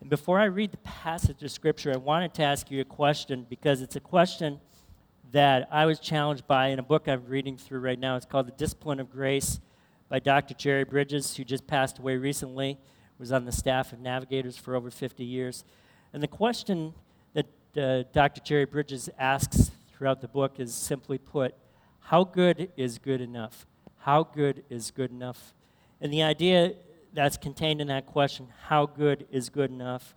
And before I read the passage of Scripture, I wanted to ask you a question because it's a question that I was challenged by in a book I'm reading through right now. It's called The Discipline of Grace by Dr. Jerry Bridges, who just passed away recently, was on the staff of Navigators for over 50 years. And the question that uh, Dr. Jerry Bridges asks throughout the book is simply put how good is good enough? How good is good enough? And the idea that's contained in that question, how good is good enough?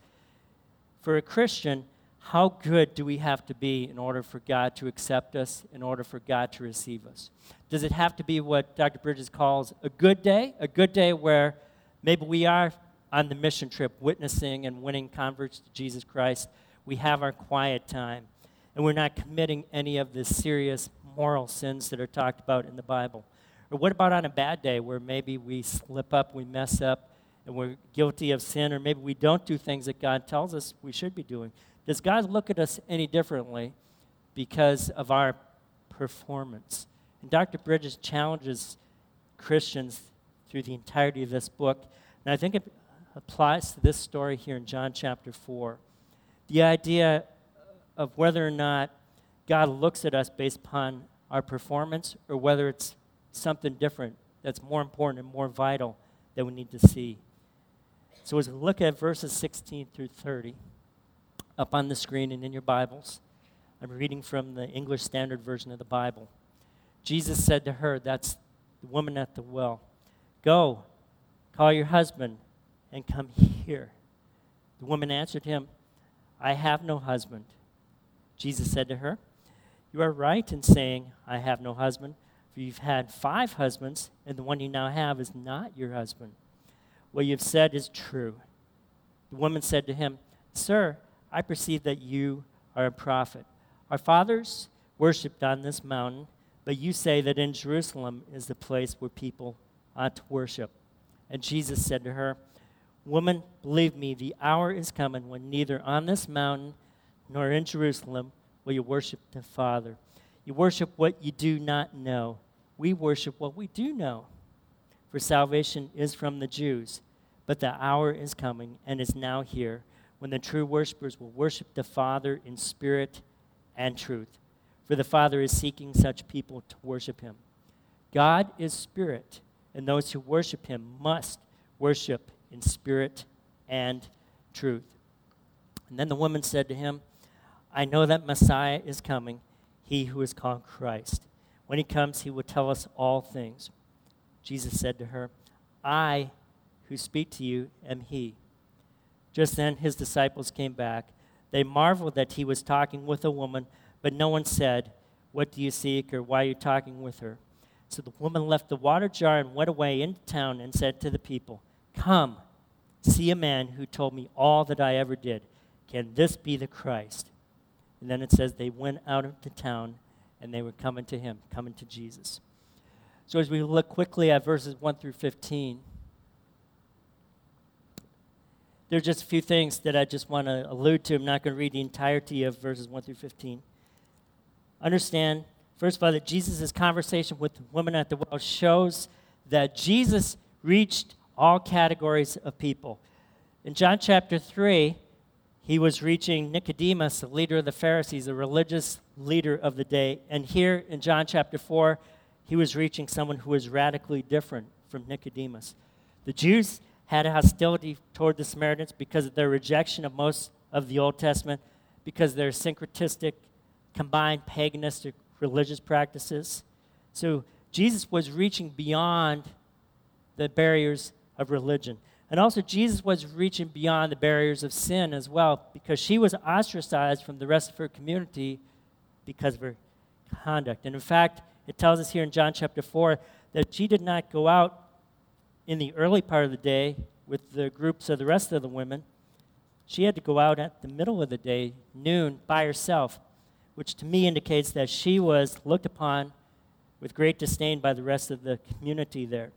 For a Christian, how good do we have to be in order for God to accept us, in order for God to receive us? Does it have to be what Dr. Bridges calls a good day? A good day where maybe we are on the mission trip witnessing and winning converts to Jesus Christ. We have our quiet time, and we're not committing any of the serious moral sins that are talked about in the Bible. Or what about on a bad day where maybe we slip up, we mess up, and we're guilty of sin, or maybe we don't do things that God tells us we should be doing? Does God look at us any differently because of our performance? And Dr. Bridges challenges Christians through the entirety of this book, and I think it applies to this story here in John chapter 4. The idea of whether or not God looks at us based upon our performance or whether it's something different that's more important and more vital that we need to see. So, as we look at verses 16 through 30, up on the screen and in your Bibles, I'm reading from the English Standard Version of the Bible. Jesus said to her, That's the woman at the well, Go, call your husband, and come here. The woman answered him, I have no husband. Jesus said to her, You are right in saying, I have no husband you've had five husbands, and the one you now have is not your husband. What you have said is true. The woman said to him, Sir, I perceive that you are a prophet. Our fathers worshipped on this mountain, but you say that in Jerusalem is the place where people ought to worship. And Jesus said to her, Woman, believe me, the hour is coming when neither on this mountain nor in Jerusalem will you worship the Father. You worship what you do not know. We worship what we do know. For salvation is from the Jews. But the hour is coming and is now here when the true worshipers will worship the Father in spirit and truth. For the Father is seeking such people to worship him. God is spirit, and those who worship him must worship in spirit and truth. And then the woman said to him, I know that Messiah is coming he who is called Christ. When he comes, he will tell us all things. Jesus said to her, I who speak to you am he. Just then his disciples came back. They marveled that he was talking with a woman, but no one said, What do you seek, or why are you talking with her? So the woman left the water jar and went away into town and said to the people, Come, see a man who told me all that I ever did. Can this be the Christ? And then it says they went out of the town and they were coming to him, coming to Jesus. So as we look quickly at verses 1 through 15, there are just a few things that I just want to allude to. I'm not going to read the entirety of verses 1 through 15. Understand, first of all, that Jesus' conversation with the woman at the well shows that Jesus reached all categories of people. In John chapter 3, he was reaching Nicodemus, the leader of the Pharisees, the religious leader of the day. And here in John chapter 4, he was reaching someone who was radically different from Nicodemus. The Jews had a hostility toward the Samaritans because of their rejection of most of the Old Testament, because their syncretistic, combined paganistic religious practices. So Jesus was reaching beyond the barriers of religion. And also, Jesus was reaching beyond the barriers of sin as well, because she was ostracized from the rest of her community because of her conduct. And in fact, it tells us here in John chapter 4 that she did not go out in the early part of the day with the groups of the rest of the women. She had to go out at the middle of the day, noon, by herself, which to me indicates that she was looked upon with great disdain by the rest of the community there.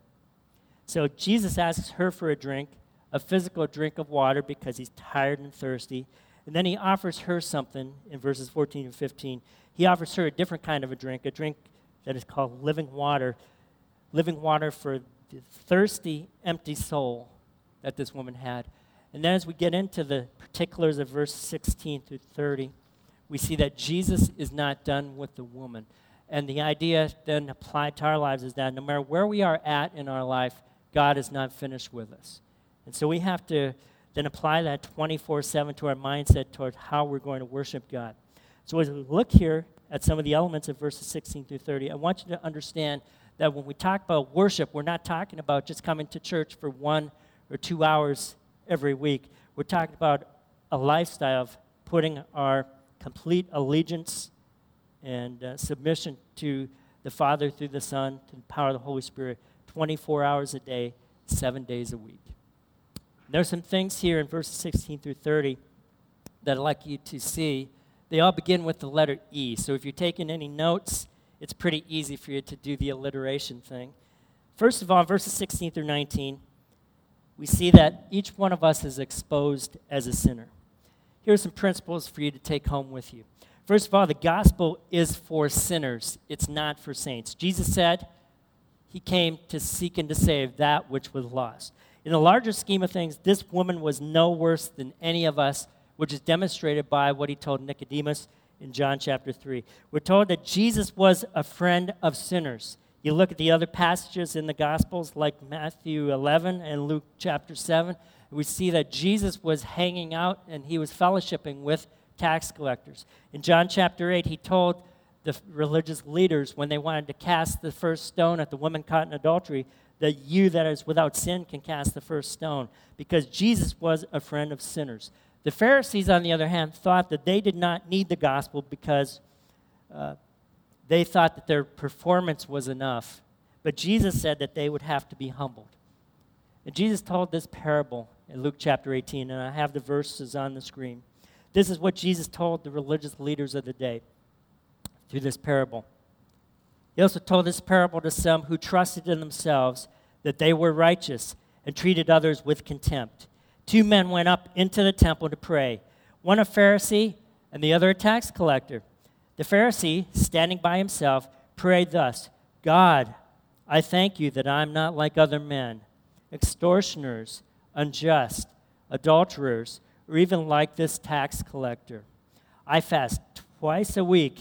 So Jesus asks her for a drink, a physical drink of water, because he's tired and thirsty. And then he offers her something in verses 14 and 15. He offers her a different kind of a drink, a drink that is called living water, living water for the thirsty, empty soul that this woman had. And then as we get into the particulars of verse 16 through 30, we see that Jesus is not done with the woman. And the idea then applied to our lives is that no matter where we are at in our life, God is not finished with us. And so we have to then apply that 24 7 to our mindset toward how we're going to worship God. So as we look here at some of the elements of verses 16 through 30, I want you to understand that when we talk about worship, we're not talking about just coming to church for one or two hours every week. We're talking about a lifestyle of putting our complete allegiance and uh, submission to the Father through the Son, to the power of the Holy Spirit, 24 hours a day, seven days a week. There's some things here in verses 16 through 30 that I'd like you to see. They all begin with the letter E. So if you're taking any notes, it's pretty easy for you to do the alliteration thing. First of all, verses 16 through 19, we see that each one of us is exposed as a sinner. Here are some principles for you to take home with you. First of all, the gospel is for sinners, it's not for saints. Jesus said he came to seek and to save that which was lost. In the larger scheme of things, this woman was no worse than any of us, which is demonstrated by what he told Nicodemus in John chapter 3. We're told that Jesus was a friend of sinners. You look at the other passages in the Gospels, like Matthew 11 and Luke chapter 7, we see that Jesus was hanging out and he was fellowshipping with tax collectors. In John chapter 8, he told the religious leaders when they wanted to cast the first stone at the woman caught in adultery that you that is without sin can cast the first stone because Jesus was a friend of sinners. The Pharisees, on the other hand, thought that they did not need the gospel because uh, they thought that their performance was enough. But Jesus said that they would have to be humbled. And Jesus told this parable in Luke chapter 18, and I have the verses on the screen. This is what Jesus told the religious leaders of the day through this parable. He also told this parable to some who trusted in themselves that they were righteous and treated others with contempt. Two men went up into the temple to pray, one a Pharisee and the other a tax collector. The Pharisee, standing by himself, prayed thus God, I thank you that I'm not like other men, extortioners unjust, adulterers, or even like this tax collector. I fast twice a week.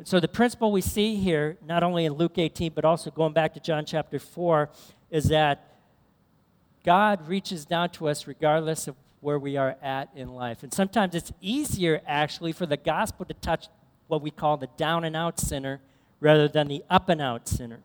And so the principle we see here, not only in Luke 18, but also going back to John chapter 4, is that God reaches down to us regardless of where we are at in life. And sometimes it's easier, actually, for the gospel to touch what we call the down and out sinner rather than the up and out sinner.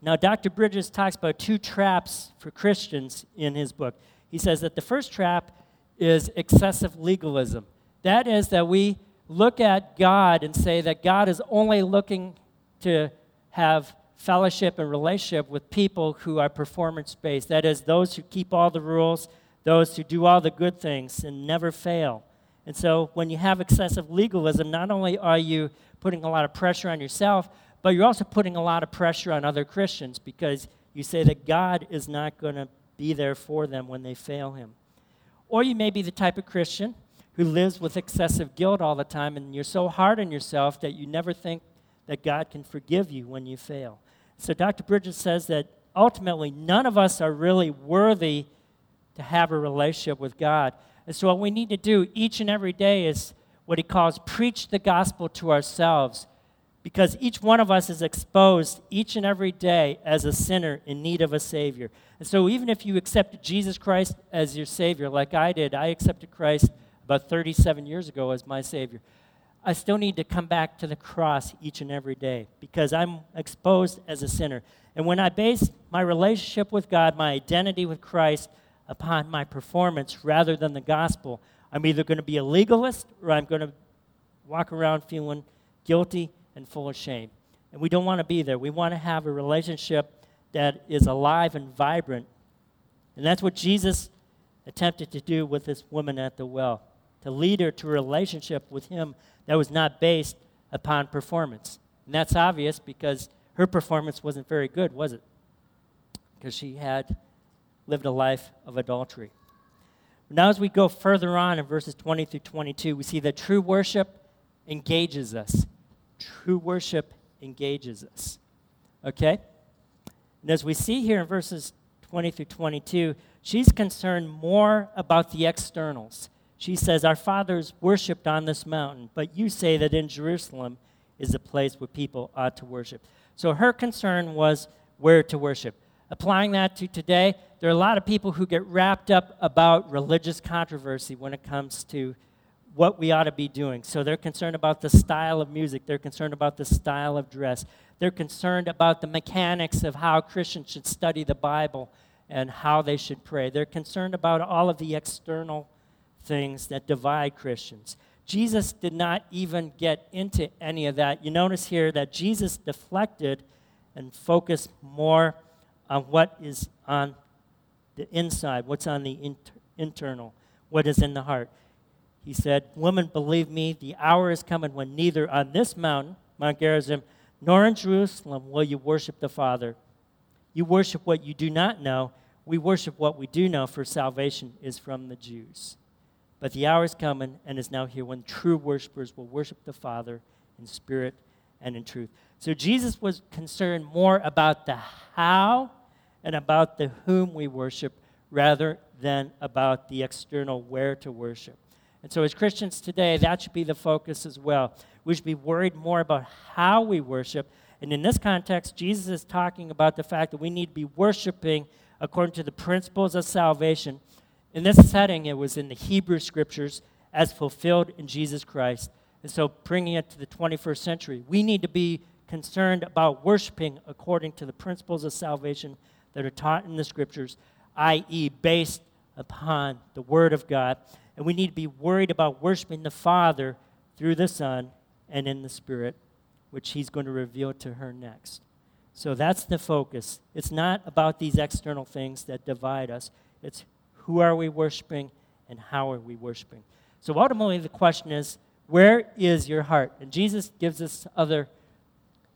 Now, Dr. Bridges talks about two traps for Christians in his book. He says that the first trap is excessive legalism. That is, that we look at God and say that God is only looking to have fellowship and relationship with people who are performance based. That is, those who keep all the rules, those who do all the good things and never fail. And so, when you have excessive legalism, not only are you putting a lot of pressure on yourself, but you're also putting a lot of pressure on other Christians because you say that God is not going to be there for them when they fail Him. Or you may be the type of Christian who lives with excessive guilt all the time, and you're so hard on yourself that you never think that God can forgive you when you fail. So, Dr. Bridges says that ultimately none of us are really worthy to have a relationship with God. And so, what we need to do each and every day is what he calls preach the gospel to ourselves because each one of us is exposed each and every day as a sinner in need of a Savior. And so, even if you accepted Jesus Christ as your Savior, like I did, I accepted Christ about 37 years ago as my Savior. I still need to come back to the cross each and every day because I'm exposed as a sinner. And when I base my relationship with God, my identity with Christ, upon my performance rather than the gospel, I'm either going to be a legalist or I'm going to walk around feeling guilty and full of shame. And we don't want to be there. We want to have a relationship that is alive and vibrant. And that's what Jesus attempted to do with this woman at the well to lead her to a relationship with Him that was not based upon performance. And that's obvious because her performance wasn't very good, was it? Because she had lived a life of adultery. Now, as we go further on in verses 20 through 22, we see that true worship engages us. True worship engages us. Okay? And as we see here in verses 20 through 22, she's concerned more about the externals. She says, Our fathers worshiped on this mountain, but you say that in Jerusalem is a place where people ought to worship. So her concern was where to worship. Applying that to today, there are a lot of people who get wrapped up about religious controversy when it comes to what we ought to be doing. So they're concerned about the style of music, they're concerned about the style of dress, they're concerned about the mechanics of how Christians should study the Bible and how they should pray. They're concerned about all of the external things that divide Christians. Jesus did not even get into any of that. You notice here that Jesus deflected and focused more on what is on the inside, what's on the inter- internal, what is in the heart. He said, Woman, believe me, the hour is coming when neither on this mountain, Mount Gerizim, nor in Jerusalem will you worship the Father. You worship what you do not know. We worship what we do know, for salvation is from the Jews. But the hour is coming and is now here when true worshipers will worship the Father in spirit and in truth. So Jesus was concerned more about the how and about the whom we worship rather than about the external where to worship. And so, as Christians today, that should be the focus as well. We should be worried more about how we worship. And in this context, Jesus is talking about the fact that we need to be worshiping according to the principles of salvation. In this setting, it was in the Hebrew scriptures as fulfilled in Jesus Christ. And so, bringing it to the 21st century, we need to be concerned about worshiping according to the principles of salvation that are taught in the scriptures, i.e., based upon the Word of God. And we need to be worried about worshiping the Father through the Son and in the Spirit, which he's going to reveal to her next. So that's the focus. It's not about these external things that divide us, it's who are we worshiping and how are we worshiping. So ultimately, the question is where is your heart? And Jesus gives us other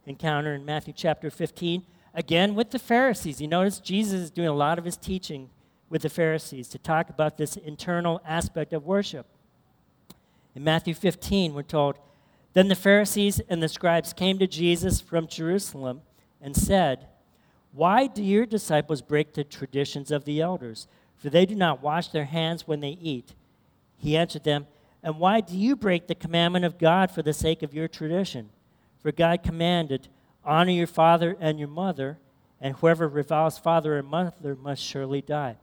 encounter in Matthew chapter 15. Again, with the Pharisees. You notice Jesus is doing a lot of his teaching with the Pharisees to talk about this internal aspect of worship. In Matthew 15, we're told, then the Pharisees and the scribes came to Jesus from Jerusalem and said, Why do your disciples break the traditions of the elders? For they do not wash their hands when they eat. He answered them, And why do you break the commandment of God for the sake of your tradition? For God commanded, Honor your father and your mother, and whoever reviles father or mother must surely die.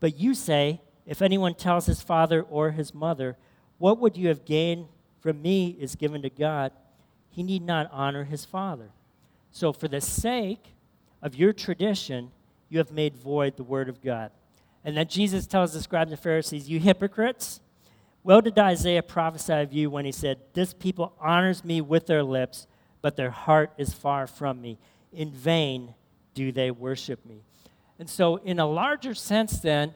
But you say, If anyone tells his father or his mother, What would you have gained from me is given to God, he need not honor his father. So, for the sake of your tradition, you have made void the word of God. And then Jesus tells the scribes and Pharisees, You hypocrites, well did Isaiah prophesy of you when he said, This people honors me with their lips, but their heart is far from me. In vain do they worship me. And so, in a larger sense, then,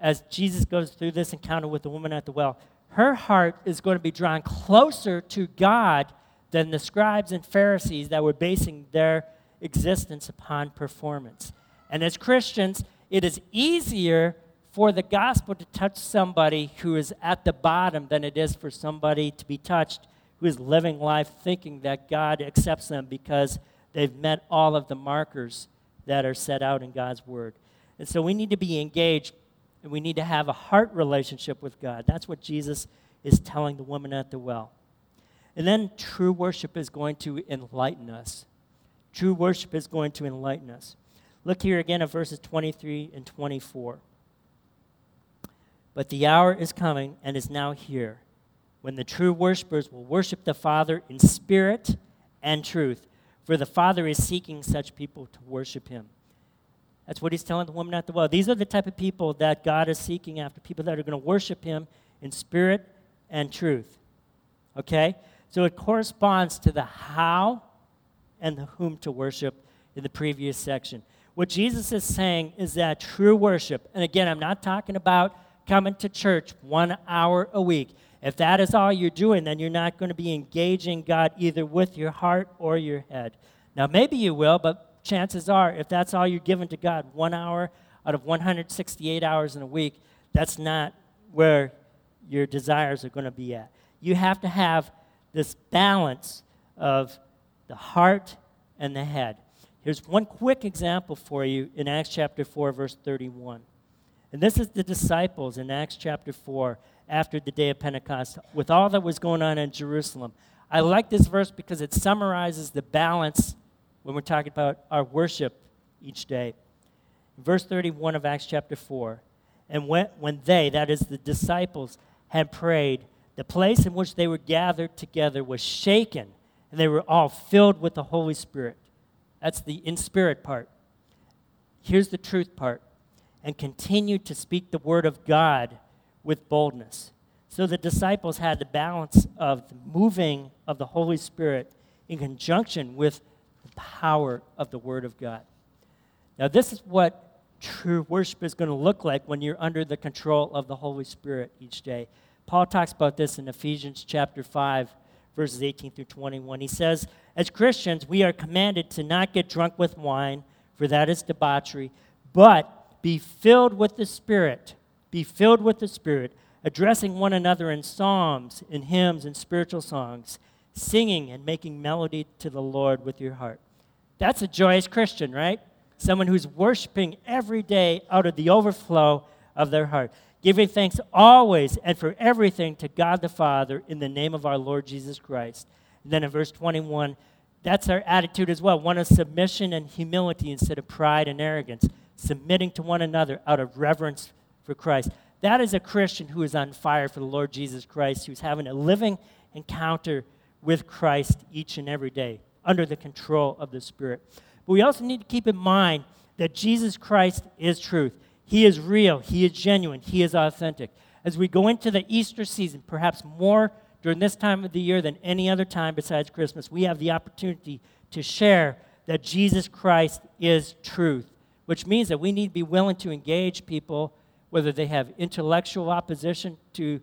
as Jesus goes through this encounter with the woman at the well, her heart is going to be drawn closer to God than the scribes and Pharisees that were basing their existence upon performance. And as Christians, it is easier for the gospel to touch somebody who is at the bottom than it is for somebody to be touched who is living life thinking that God accepts them because they've met all of the markers that are set out in God's word. And so we need to be engaged and we need to have a heart relationship with God. That's what Jesus is telling the woman at the well. And then true worship is going to enlighten us. True worship is going to enlighten us. Look here again at verses 23 and 24. But the hour is coming and is now here when the true worshipers will worship the Father in spirit and truth, for the Father is seeking such people to worship him. That's what he's telling the woman at the well. These are the type of people that God is seeking after, people that are going to worship him in spirit and truth. Okay? So it corresponds to the how and the whom to worship in the previous section. What Jesus is saying is that true worship, and again, I'm not talking about coming to church one hour a week. If that is all you're doing, then you're not going to be engaging God either with your heart or your head. Now, maybe you will, but chances are, if that's all you're giving to God, one hour out of 168 hours in a week, that's not where your desires are going to be at. You have to have this balance of the heart and the head. Here's one quick example for you in Acts chapter 4, verse 31. And this is the disciples in Acts chapter 4 after the day of Pentecost with all that was going on in Jerusalem. I like this verse because it summarizes the balance when we're talking about our worship each day. Verse 31 of Acts chapter 4. And when, when they, that is the disciples, had prayed, the place in which they were gathered together was shaken, and they were all filled with the Holy Spirit. That's the in spirit part. Here's the truth part. And continued to speak the word of God with boldness. So the disciples had the balance of the moving of the Holy Spirit in conjunction with the power of the Word of God. Now, this is what true worship is going to look like when you're under the control of the Holy Spirit each day. Paul talks about this in Ephesians chapter 5, verses 18 through 21. He says, As Christians, we are commanded to not get drunk with wine, for that is debauchery, but be filled with the Spirit be filled with the Spirit, addressing one another in psalms, in hymns, and spiritual songs, singing and making melody to the Lord with your heart. That's a joyous Christian, right? Someone who's worshiping every day out of the overflow of their heart, giving thanks always and for everything to God the Father in the name of our Lord Jesus Christ. And then in verse 21, that's our attitude as well one of submission and humility instead of pride and arrogance, submitting to one another out of reverence for Christ. That is a Christian who is on fire for the Lord Jesus Christ, who's having a living encounter with Christ each and every day under the control of the Spirit. But we also need to keep in mind that Jesus Christ is truth. He is real, He is genuine, He is authentic. As we go into the Easter season, perhaps more during this time of the year than any other time besides Christmas, we have the opportunity to share that Jesus Christ is truth, which means that we need to be willing to engage people whether they have intellectual opposition to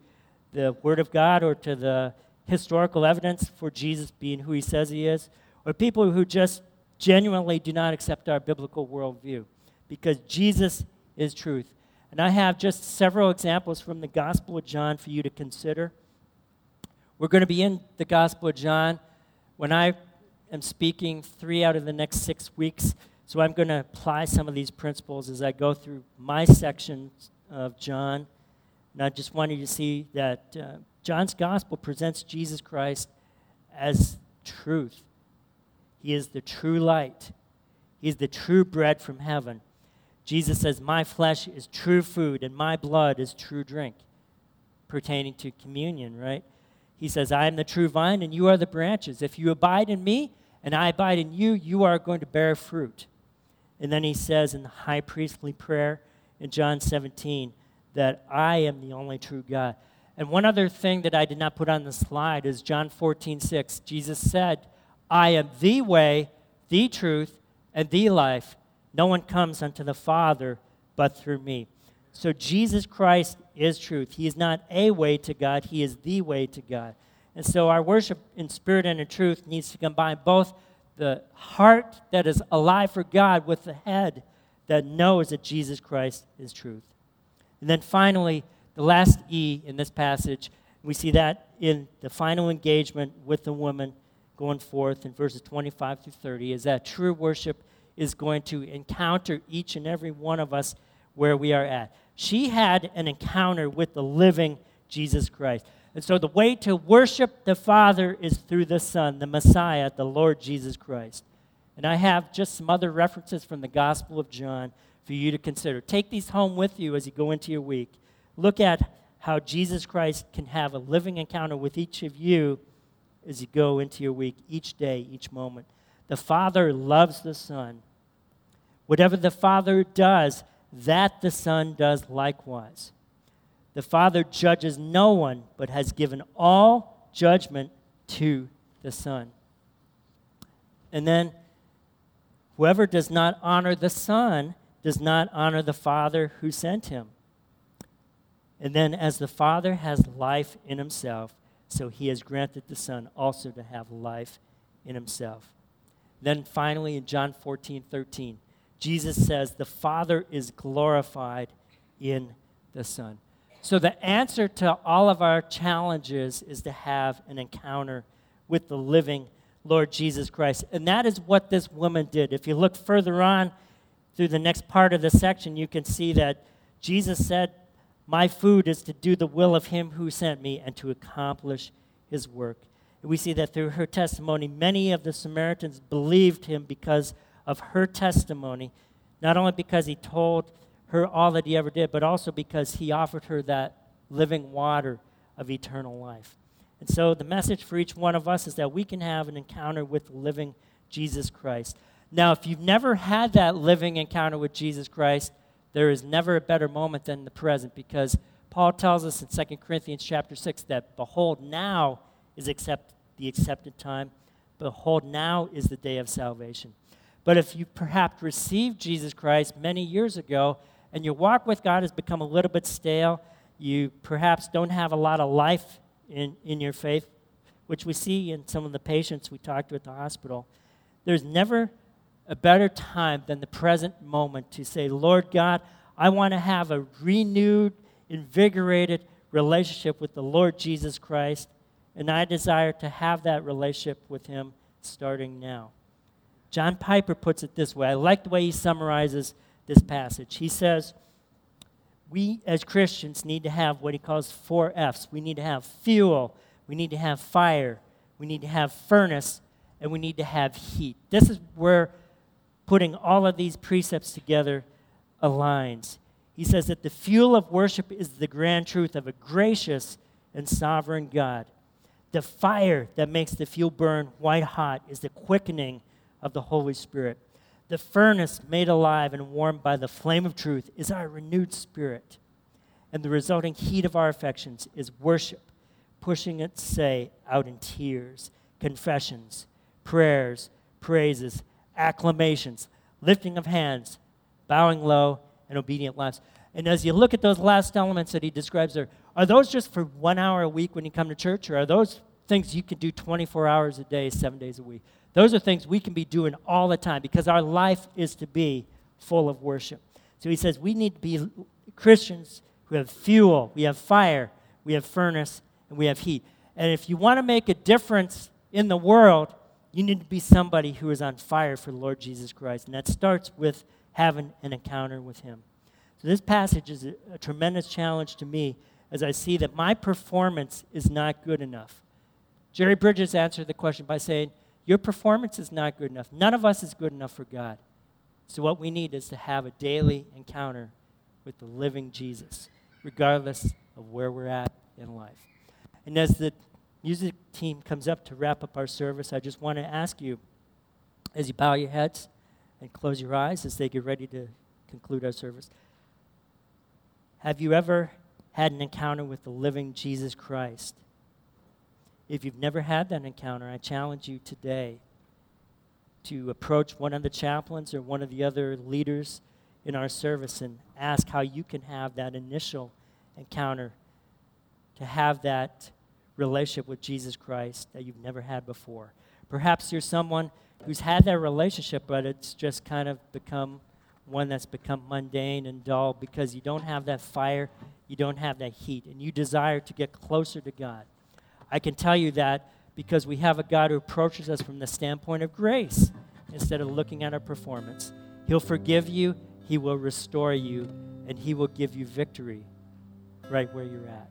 the Word of God or to the historical evidence for Jesus being who he says he is, or people who just genuinely do not accept our biblical worldview. Because Jesus is truth. And I have just several examples from the Gospel of John for you to consider. We're going to be in the Gospel of John when I am speaking three out of the next six weeks. So I'm going to apply some of these principles as I go through my section of John. And I just wanted to see that uh, John's gospel presents Jesus Christ as truth. He is the true light, He is the true bread from heaven. Jesus says, My flesh is true food, and my blood is true drink, pertaining to communion, right? He says, I am the true vine, and you are the branches. If you abide in me, and I abide in you, you are going to bear fruit. And then he says in the high priestly prayer, in John 17 that I am the only true God. And one other thing that I did not put on the slide is John 14, 6. Jesus said, I am the way, the truth, and the life. No one comes unto the Father but through me. So Jesus Christ is truth. He is not a way to God, He is the way to God. And so our worship in spirit and in truth needs to combine both the heart that is alive for God with the head that knows that Jesus Christ is truth. And then finally, the last E in this passage, we see that in the final engagement with the woman going forth in verses 25 through 30, is that true worship is going to encounter each and every one of us where we are at. She had an encounter with the living Jesus Christ. And so the way to worship the Father is through the Son, the Messiah, the Lord Jesus Christ. And I have just some other references from the Gospel of John for you to consider. Take these home with you as you go into your week. Look at how Jesus Christ can have a living encounter with each of you as you go into your week, each day, each moment. The Father loves the Son. Whatever the Father does, that the Son does likewise. The Father judges no one, but has given all judgment to the Son. And then Whoever does not honor the Son does not honor the Father who sent him. And then, as the Father has life in himself, so he has granted the Son also to have life in himself. Then finally, in John 14, 13, Jesus says, The Father is glorified in the Son. So, the answer to all of our challenges is to have an encounter with the living Lord Jesus Christ. And that is what this woman did. If you look further on through the next part of the section, you can see that Jesus said, My food is to do the will of him who sent me and to accomplish his work. And we see that through her testimony, many of the Samaritans believed him because of her testimony, not only because he told her all that he ever did, but also because he offered her that living water of eternal life. And so the message for each one of us is that we can have an encounter with the living Jesus Christ. Now, if you've never had that living encounter with Jesus Christ, there is never a better moment than the present because Paul tells us in 2 Corinthians chapter 6 that behold now is accept, the accepted time. Behold now is the day of salvation. But if you perhaps received Jesus Christ many years ago and your walk with God has become a little bit stale, you perhaps don't have a lot of life in, in your faith, which we see in some of the patients we talked to at the hospital, there's never a better time than the present moment to say, Lord God, I want to have a renewed, invigorated relationship with the Lord Jesus Christ, and I desire to have that relationship with Him starting now. John Piper puts it this way. I like the way he summarizes this passage. He says, We as Christians need to have what he calls four F's. We need to have fuel, we need to have fire, we need to have furnace, and we need to have heat. This is where putting all of these precepts together aligns. He says that the fuel of worship is the grand truth of a gracious and sovereign God. The fire that makes the fuel burn white hot is the quickening of the Holy Spirit. The furnace made alive and warmed by the flame of truth is our renewed spirit. And the resulting heat of our affections is worship, pushing it, say, out in tears, confessions, prayers, praises, acclamations, lifting of hands, bowing low, and obedient lives. And as you look at those last elements that he describes there, are those just for one hour a week when you come to church, or are those things you can do 24 hours a day, seven days a week? Those are things we can be doing all the time because our life is to be full of worship. So he says we need to be Christians who have fuel, we have fire, we have furnace, and we have heat. And if you want to make a difference in the world, you need to be somebody who is on fire for the Lord Jesus Christ. And that starts with having an encounter with Him. So this passage is a, a tremendous challenge to me as I see that my performance is not good enough. Jerry Bridges answered the question by saying, your performance is not good enough. None of us is good enough for God. So, what we need is to have a daily encounter with the living Jesus, regardless of where we're at in life. And as the music team comes up to wrap up our service, I just want to ask you, as you bow your heads and close your eyes as they get ready to conclude our service, have you ever had an encounter with the living Jesus Christ? If you've never had that encounter, I challenge you today to approach one of the chaplains or one of the other leaders in our service and ask how you can have that initial encounter, to have that relationship with Jesus Christ that you've never had before. Perhaps you're someone who's had that relationship, but it's just kind of become one that's become mundane and dull because you don't have that fire, you don't have that heat, and you desire to get closer to God. I can tell you that because we have a God who approaches us from the standpoint of grace instead of looking at our performance. He'll forgive you, He will restore you, and He will give you victory right where you're at.